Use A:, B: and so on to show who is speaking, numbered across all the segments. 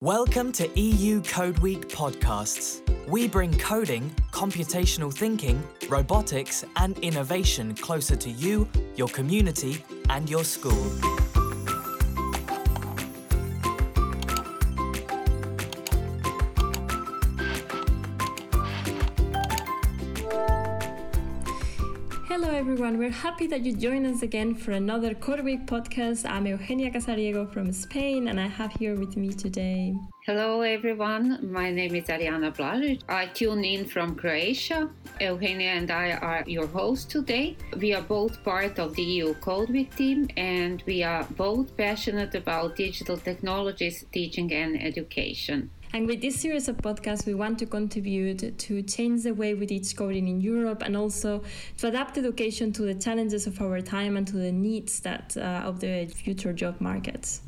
A: Welcome to EU Code Week podcasts. We bring coding, computational thinking, robotics, and innovation closer to you, your community, and your school.
B: Everyone. We're happy that you join us again for another Code Week podcast. I'm Eugenia Casariego from Spain, and I have here with me today.
C: Hello, everyone. My name is Arjana Blažić. I tune in from Croatia. Eugenia and I are your hosts today. We are both part of the EU Code Week team, and we are both passionate about digital technologies, teaching, and education.
B: And with this series of podcasts, we want to contribute to change the way we teach coding in Europe and also to adapt education to the challenges of our time and to the needs that uh, of the future job markets.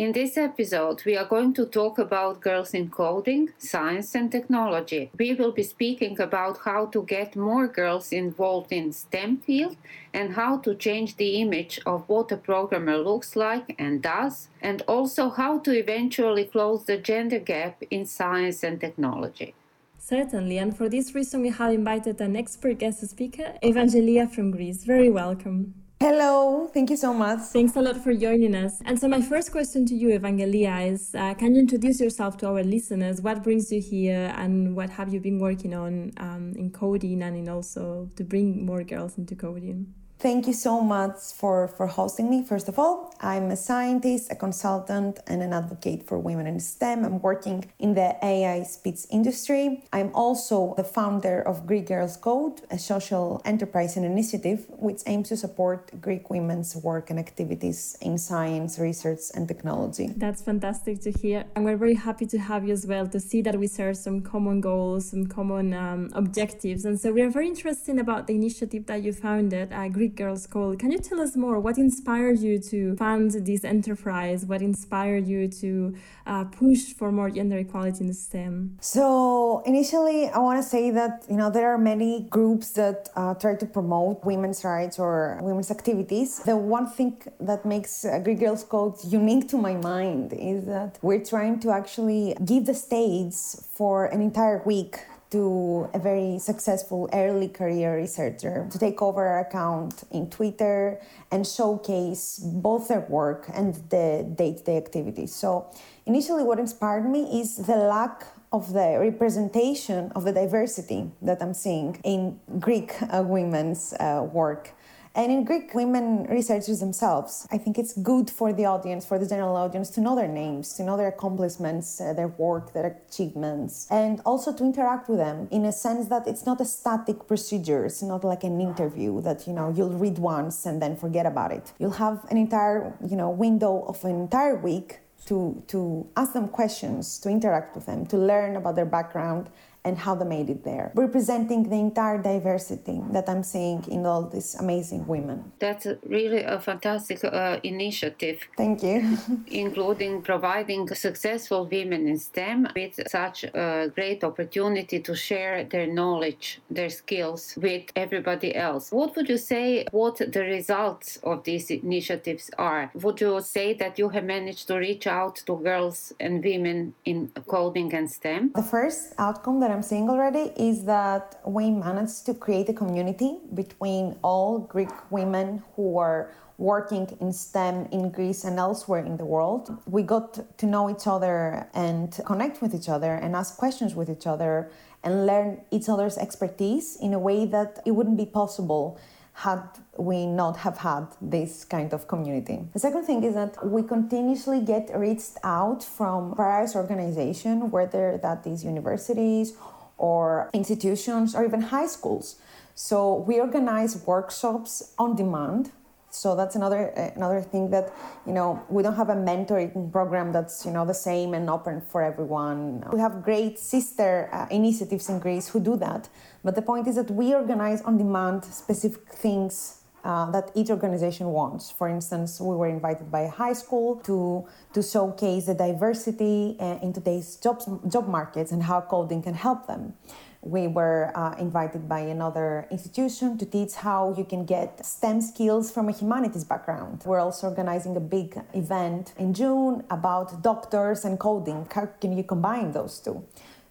C: In this episode, we are going to talk about girls in coding, science, and technology. We will be speaking about how to get more girls involved in STEM field and how to change the image of what a programmer looks like and does, and also how to eventually close the gender gap in science and technology.
B: Certainly, and for this reason, we have invited an expert guest speaker, Evangelia from Greece. Very welcome.
D: Hello, thank you so much.
B: Thanks a lot for joining us. And so, my first question to you, Evangelia, is uh, can you introduce yourself to our listeners? What brings you here, and what have you been working on um, in coding and in also to bring more girls into coding?
D: Thank you so much for, for hosting me. First of all, I'm a scientist, a consultant, and an advocate for women in STEM. I'm working in the AI speech industry. I'm also the founder of Greek Girls Code, a social enterprise and initiative which aims to support Greek women's work and activities in science, research, and technology.
B: That's fantastic to hear. And we're very happy to have you as well to see that we share some common goals, some common um, objectives. And so we are very interested about the initiative that you founded, uh, Greek Girls Code. Can you tell us more? What inspired you to fund this enterprise? What inspired you to uh, push for more gender equality in STEM?
D: So initially, I want to say that you know there are many groups that uh, try to promote women's rights or women's activities. The one thing that makes uh, Greek Girls Code unique to my mind is that we're trying to actually give the stage for an entire week to a very successful early career researcher to take over our account in Twitter and showcase both their work and the day to day activities. So, initially, what inspired me is the lack of the representation of the diversity that I'm seeing in Greek uh, women's uh, work. And in Greek women researchers themselves, I think it's good for the audience, for the general audience, to know their names, to know their accomplishments, uh, their work, their achievements, and also to interact with them in a sense that it's not a static procedure. It's not like an interview that you know you'll read once and then forget about it. You'll have an entire you know window of an entire week to to ask them questions, to interact with them, to learn about their background and how they made it there, representing the entire diversity that I'm seeing in all these amazing women.
C: That's really a fantastic uh, initiative.
D: Thank you.
C: including providing successful women in STEM with such a great opportunity to share their knowledge, their skills with everybody else. What would you say what the results of these initiatives are? Would you say that you have managed to reach out to girls and women in coding and STEM?
D: The first outcome that I'm seeing already is that we managed to create a community between all Greek women who are working in STEM in Greece and elsewhere in the world. We got to know each other and connect with each other and ask questions with each other and learn each other's expertise in a way that it wouldn't be possible had we not have had this kind of community. The second thing is that we continuously get reached out from various organizations, whether that is universities or institutions or even high schools. So we organize workshops on demand so that's another another thing that you know we don't have a mentoring program that's you know the same and open for everyone we have great sister uh, initiatives in greece who do that but the point is that we organize on demand specific things uh, that each organization wants. For instance, we were invited by a high school to to showcase the diversity uh, in today's jobs, job markets and how coding can help them. We were uh, invited by another institution to teach how you can get STEM skills from a humanities background. We're also organizing a big event in June about doctors and coding. How can you combine those two?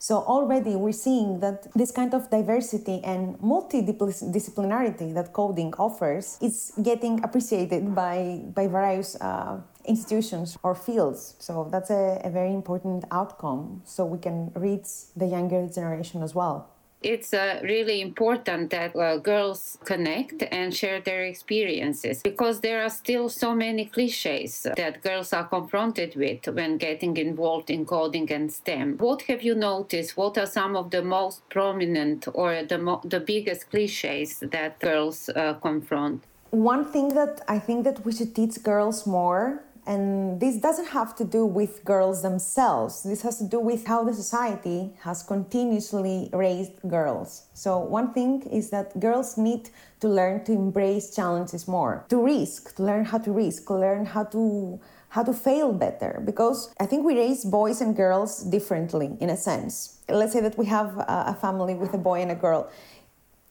D: So already we're seeing that this kind of diversity and multidisciplinarity that coding offers is getting appreciated by, by various uh, institutions or fields. So that's a, a very important outcome so we can reach the younger generation as well.
C: It's uh, really important that uh, girls connect and share their experiences because there are still so many cliches that girls are confronted with when getting involved in coding and STEM. What have you noticed? What are some of the most prominent or the, mo- the biggest cliches that girls uh, confront?
D: One thing that I think that we should teach girls more and this doesn't have to do with girls themselves. This has to do with how the society has continuously raised girls. So, one thing is that girls need to learn to embrace challenges more, to risk, to learn how to risk, to learn how to how to fail better because I think we raise boys and girls differently in a sense. Let's say that we have a family with a boy and a girl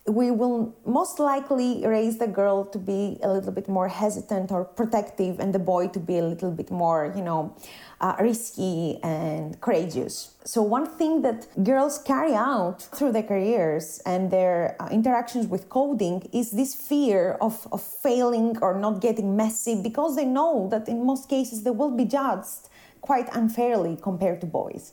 D: we will most likely raise the girl to be a little bit more hesitant or protective and the boy to be a little bit more you know uh, risky and courageous. So one thing that girls carry out through their careers and their uh, interactions with coding is this fear of, of failing or not getting messy because they know that in most cases they will be judged quite unfairly compared to boys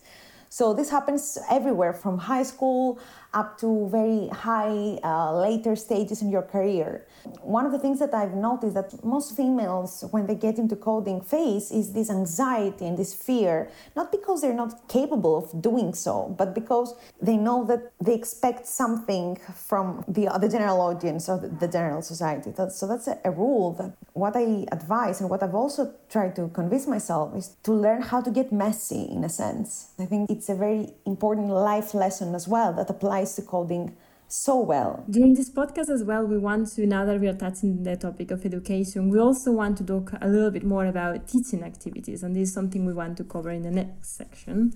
D: so this happens everywhere from high school up to very high uh, later stages in your career. One of the things that I've noticed that most females, when they get into coding face, is this anxiety and this fear, not because they're not capable of doing so, but because they know that they expect something from the, the general audience or the, general society. so that's a, a rule that what I advise and what I've also tried to convince myself is to learn how to get messy in a sense. I think it's a very important life lesson as well that applies applies to coding so well.
B: During this podcast as well, we want to, now that we are touching the topic of education, we also want to talk a little bit more about teaching activities, and this is something we want to cover in the next section.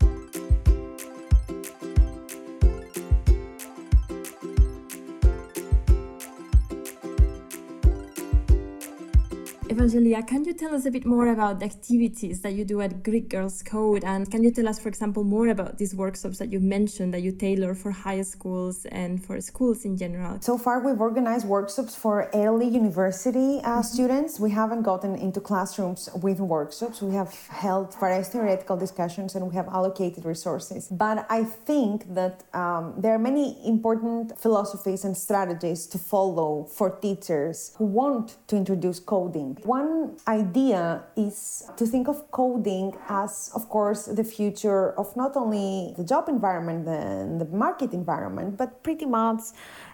B: Evangelia, can you tell us a bit more about the activities that you do at Greek Girls Code? And can you tell us, for example, more about these workshops that you mentioned that you tailor for high schools and for schools in general?
D: So far, we've organized workshops for early university uh, mm-hmm. students. We haven't gotten into classrooms with workshops. We have held various theoretical discussions and we have allocated resources. But I think that um, there are many important philosophies and strategies to follow for teachers who want to introduce coding one idea is to think of coding as, of course, the future of not only the job environment and the market environment, but pretty much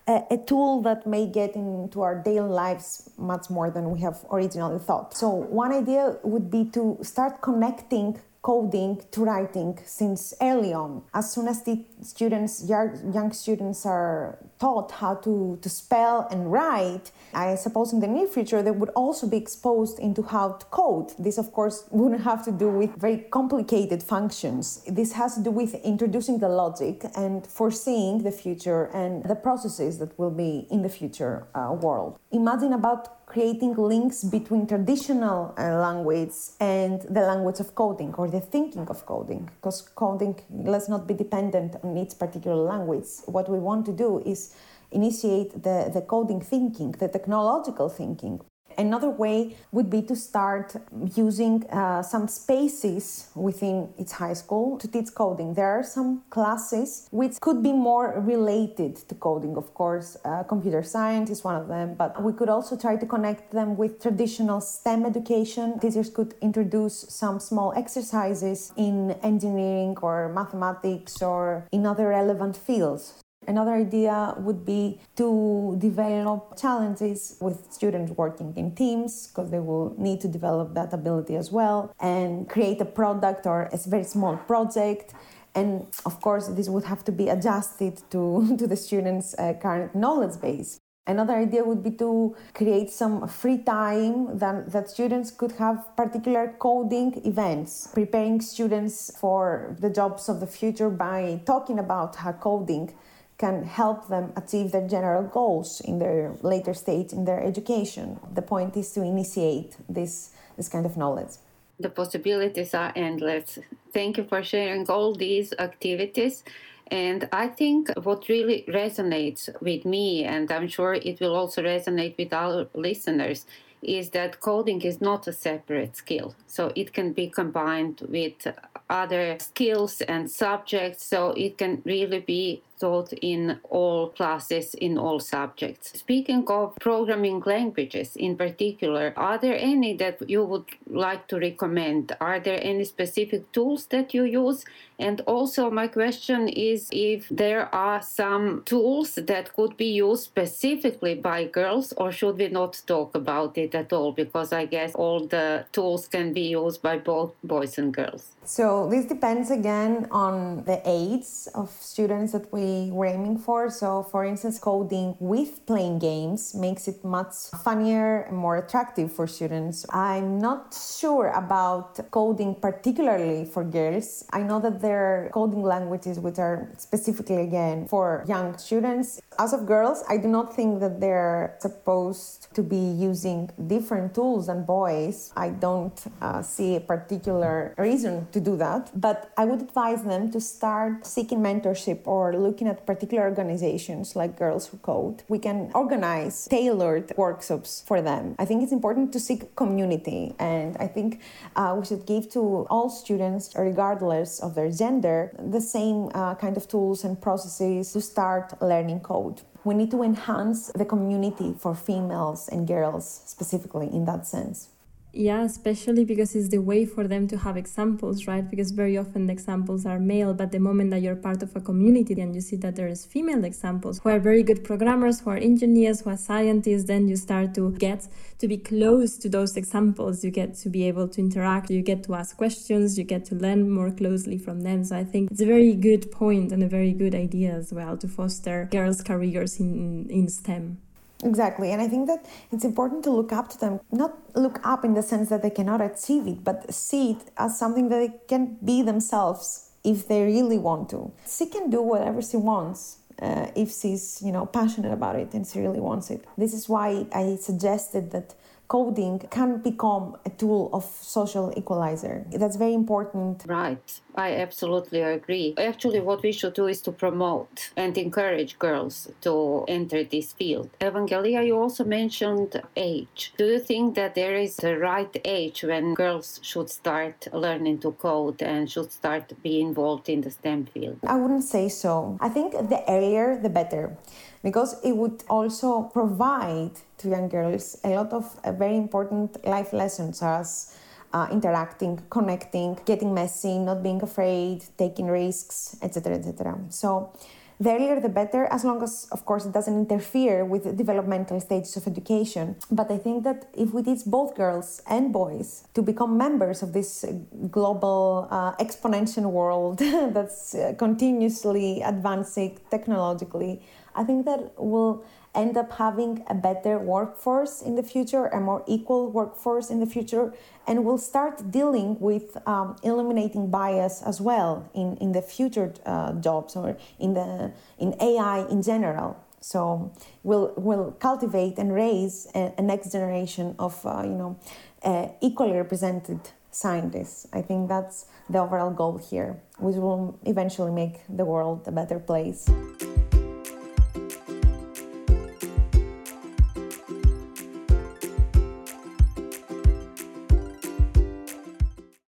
D: a, a, tool that may get into our daily lives much more than we have originally thought. So, one idea would be to start connecting coding to writing since early on. As soon as the students, young students are taught how to, to spell and write, I suppose in the near future they would also be exposed into how to code. This, of course, wouldn't have to do with very complicated functions. This has to do with introducing the logic and foreseeing the future and the processes that will be in the future uh, world. Imagine about creating links between traditional uh, language and the language of coding or the thinking of coding because coding let's not be dependent on its particular language. What we want to do is initiate the, the coding thinking the technological thinking Another way would be to start using uh, some spaces within its high school to teach coding. There are some classes which could be more related to coding, of course. Uh, computer science is one of them, but we could also try to connect them with traditional STEM education. Teachers could introduce some small exercises in engineering or mathematics or in other relevant fields. Another idea would be to develop challenges with students working in teams because they will need to develop that ability as well and create a product or a very small project. And of course this would have to be adjusted to, to the students uh, current knowledge base. Another idea would be to create some free time that, that students could have particular coding events, preparing students for the jobs of the future by talking about how coding can help them achieve their general goals in their later stage in their education. The point is to initiate this, this kind of knowledge.
C: The possibilities are endless. Thank you for sharing all these activities. And I think what really resonates with me, and I'm sure it will also resonate with our listeners, is that coding is not a separate skill. So it can be combined with other skills and subjects. So it can really be taught in all classes, in all subjects. Speaking of programming languages in particular, are there any that you would like to recommend? Are there any specific tools that you use? And also, my question is if there are some tools that could be used specifically by girls, or should we not talk about it at all? Because I guess all the tools can be used by both boys and girls.
D: So, this depends again on the age of students that we we're aiming for. So, for instance, coding with playing games makes it much funnier and more attractive for students. I'm not sure about coding particularly for girls. I know that there are coding languages which are specifically again for young students. As of girls, I do not think that they're supposed to be using different tools than boys. I don't uh, see a particular reason to do that, but I would advise them to start seeking mentorship or looking at particular organizations like Girls Who Code. We can organize tailored workshops for them. I think it's important to seek community, and I think uh, we should give to all students, regardless of their gender, the same uh, kind of tools and processes to start learning code we need to enhance the community for females and girls specifically in that sense
B: yeah especially because it's the way for them to have examples right? Because very often the examples are male but the moment that you're part of a community and you see that there's female examples who are very good programmers who are engineers who are scientists then you start to get to be close to those examples. You get to be able to interact you get to ask questions you get to learn more closely from them. So i think it's a very good point and a very good idea as well to foster girls careers in in stem
D: Exactly. And I think that it's important to look up to them, not look up in the sense that they cannot achieve it, but see it as something that they can be themselves if they really want to. She can do whatever she wants. Uh, if she's you know passionate about it and she really wants it this is why i suggested that coding can become a tool of social equalizer. That's very important.
C: Right. I absolutely agree. Actually, what we should do is to promote and encourage girls to enter this field. Evangelia, you also mentioned age. Do you think that there is a right age when girls should start learning to code and should start be involved in the STEM field?
D: I wouldn't say so. I think the earlier the better because it would also provide to young girls a lot of uh, very important life lessons as uh, interacting, connecting, getting messy, not being afraid, taking risks, etc., etc. So the earlier the better, as long as, of course, it doesn't interfere with the developmental stages of education. But I think that if we teach both girls and boys to become members of this global uh, exponential world that's uh, continuously advancing technologically, I think that we'll end up having a better workforce in the future, a more equal workforce in the future, and we'll start dealing with um, eliminating bias as well in, in the future uh, jobs or in the in AI in general. So we'll we'll cultivate and raise a, a next generation of uh, you know uh, equally represented scientists. I think that's the overall goal here, which will eventually make the world a better place.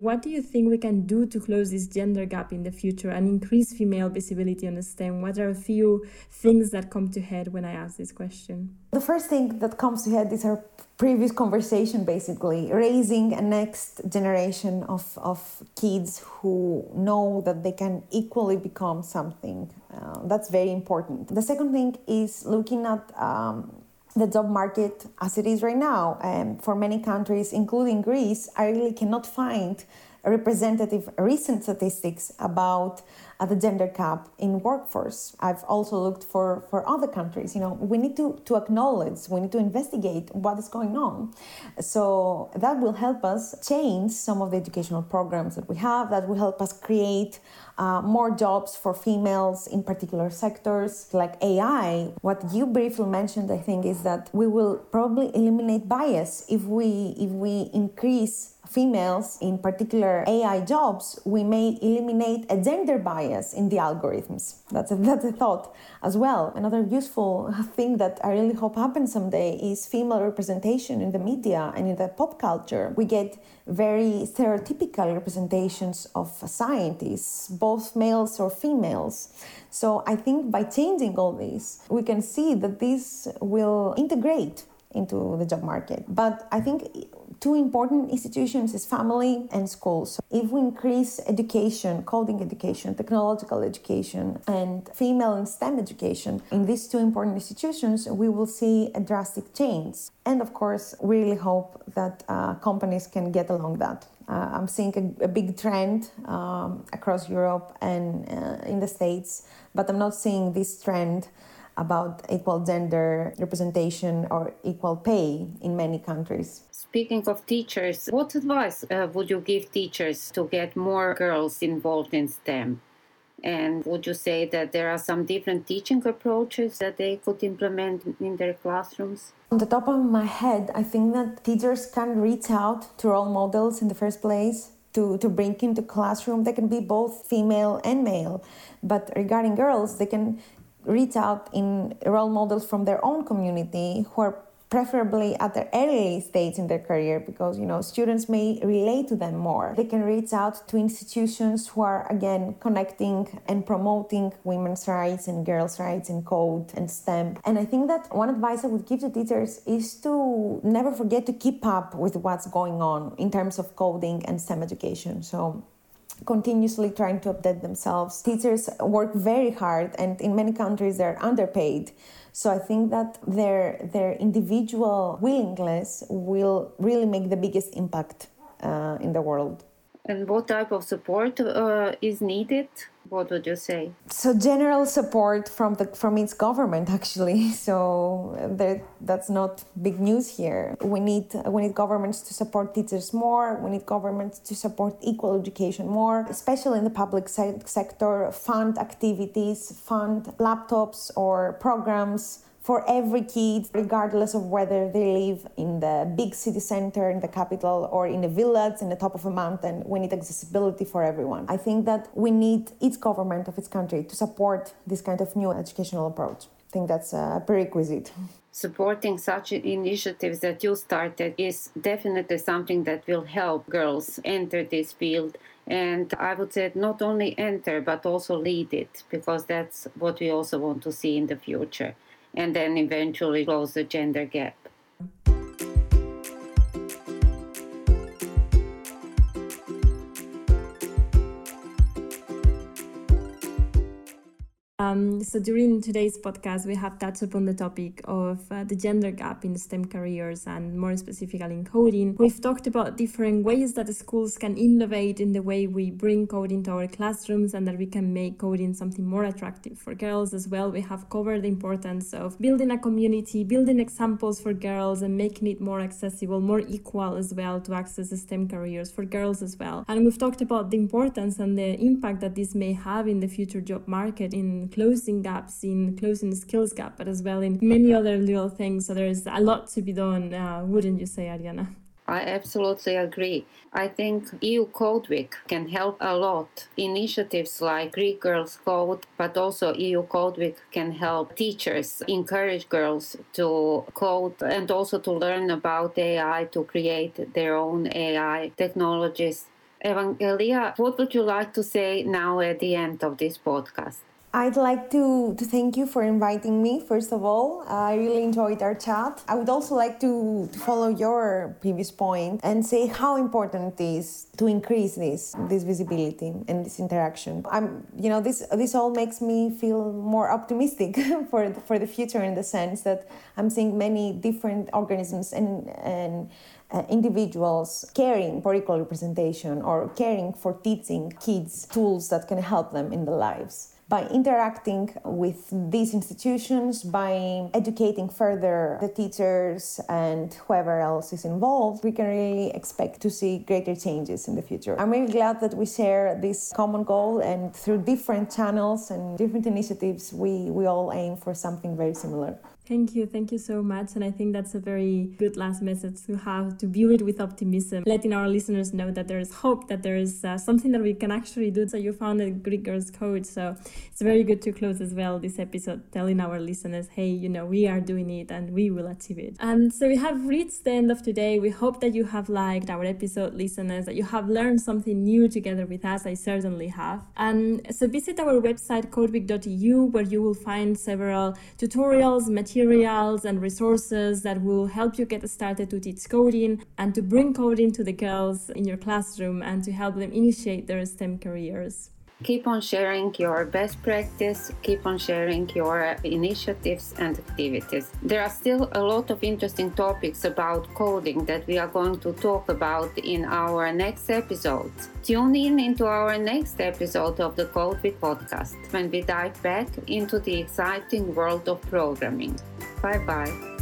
B: What do you think we can do to close this gender gap in the future and increase female visibility on the STEM? What are a few things that come to head when I ask this question?
D: The first thing that comes to head is our previous conversation basically raising a next generation of, of kids who know that they can equally become something. Uh, that's very important. The second thing is looking at um, the job market as it is right now. Um, for many countries, including Greece, I really cannot find representative recent statistics about at the gender gap in workforce. I've also looked for, for other countries. You know, we need to, to acknowledge, we need to investigate what is going on. So that will help us change some of the educational programs that we have, that will help us create uh, more jobs for females in particular sectors like AI. What you briefly mentioned, I think, is that we will probably eliminate bias if we if we increase females in particular AI jobs, we may eliminate a gender bias in the algorithms. That's a, that's a thought as well. Another useful thing that I really hope happens someday is female representation in the media and in the pop culture. We get very stereotypical representations of scientists, both males or females. So I think by changing all this, we can see that this will integrate into the job market. But I think two important institutions is family and schools. If we increase education, coding education, technological education, and female and STEM education in these two important institutions, we will see a drastic change. And of course, we really hope that uh, companies can get along that. Uh, I'm seeing a, a big trend um, across Europe and uh, in the States, but I'm not seeing this trend about equal gender representation or equal pay in many countries.
C: Speaking of teachers, what advice uh, would you give teachers to get more girls involved in STEM? And would you say that there are some different teaching approaches that they could implement in their classrooms?
D: On the top of my head, I think that teachers can reach out to role models in the first place to, to bring into classroom. They can be both female and male. But regarding girls, they can reach out in role models from their own community who are preferably at the early stage in their career because you know students may relate to them more. They can reach out to institutions who are again connecting and promoting women's rights and girls rights in code and stem. And i think that one advice i would give to teachers is to never forget to keep up with what's going on in terms of coding and stem education. So continuously trying to update themselves. Teachers work very hard, and in many countries they're underpaid. So I think that their their individual willingness will really make the biggest impact uh, in the world.
C: And what type of support uh, is needed? What would you say?
D: So general support from the from its government actually. So that that's not big news here. We need we need governments to support teachers more. We need governments to support equal education more, especially in the public se- sector. Fund activities, fund laptops or programs for every kid, regardless of whether they live in the big city center, in the capital, or in a village in the top of a mountain. We need accessibility for everyone. I think that we need each government of each country to support this kind of new educational approach. I think that's a prerequisite.
C: Supporting such initiatives that you started is definitely something that will help girls enter this field and I would say not only enter but also lead it because that's what we also want to see in the future and then eventually close the gender gap.
B: Um, so during today's podcast, we have touched upon the topic of uh, the gender gap in STEM careers and more specifically in coding. We've talked about different ways that schools can innovate in the way we bring coding to our classrooms and that we can make coding something more attractive for girls as well. We have covered the importance of building a community, building examples for girls and making it more accessible, more equal as well to access the STEM careers for girls as well. And we've talked about the importance and the impact that this may have in the future job market in closing gaps, in closing the skills gap, but as well in many other little things. So there's a lot to be done, uh, wouldn't you say, Arjana?
C: I absolutely agree. I think EU Code Week can help a lot. Initiatives like Greek Girls Code, but also EU Code Week can help teachers encourage girls to code and also to learn about AI, to create their own AI technologies. Evangelia, what would you like to say now at the end of this podcast?
D: I'd like to, to thank you for inviting me, first of all. I really enjoyed our chat. I would also like to, to follow your previous point and say how important it is to increase this, this visibility and this interaction. I'm, you know, this, this all makes me feel more optimistic for, for the future in the sense that I'm seeing many different organisms and, and uh, individuals caring for equal representation or caring for teaching kids tools that can help them in their lives by interacting with these institutions, by educating further the teachers and whoever else is involved, we can really expect to see greater changes in the future. I'm really glad that we share this common goal and through different channels and different initiatives, we, we all aim for something very similar.
B: Thank you. Thank you so much. And I think that's a very good last message to have to build it with optimism, letting our listeners know that there is hope, that there is uh, something that we can actually do. So you found a Greek Girls Code. So it's very good to close as well this episode, telling our listeners, hey, you know, we are doing it and we will achieve it. And so we have reached the end of today. We hope that you have liked our episode, listeners, that you have learned something new together with us. I certainly have. And so visit our website, codeweek.eu, where you will find several tutorials, materials, materials and resources that will help you get started to teach coding and to bring coding to the girls in your classroom and to help them initiate their STEM careers.
C: Keep on sharing your best practice, keep on sharing your initiatives and activities. There are still a lot of interesting topics about coding that we are going to talk about in our next episode. Tune in into our next episode of the Code Week podcast when we dive back into the exciting world of programming. Bye bye.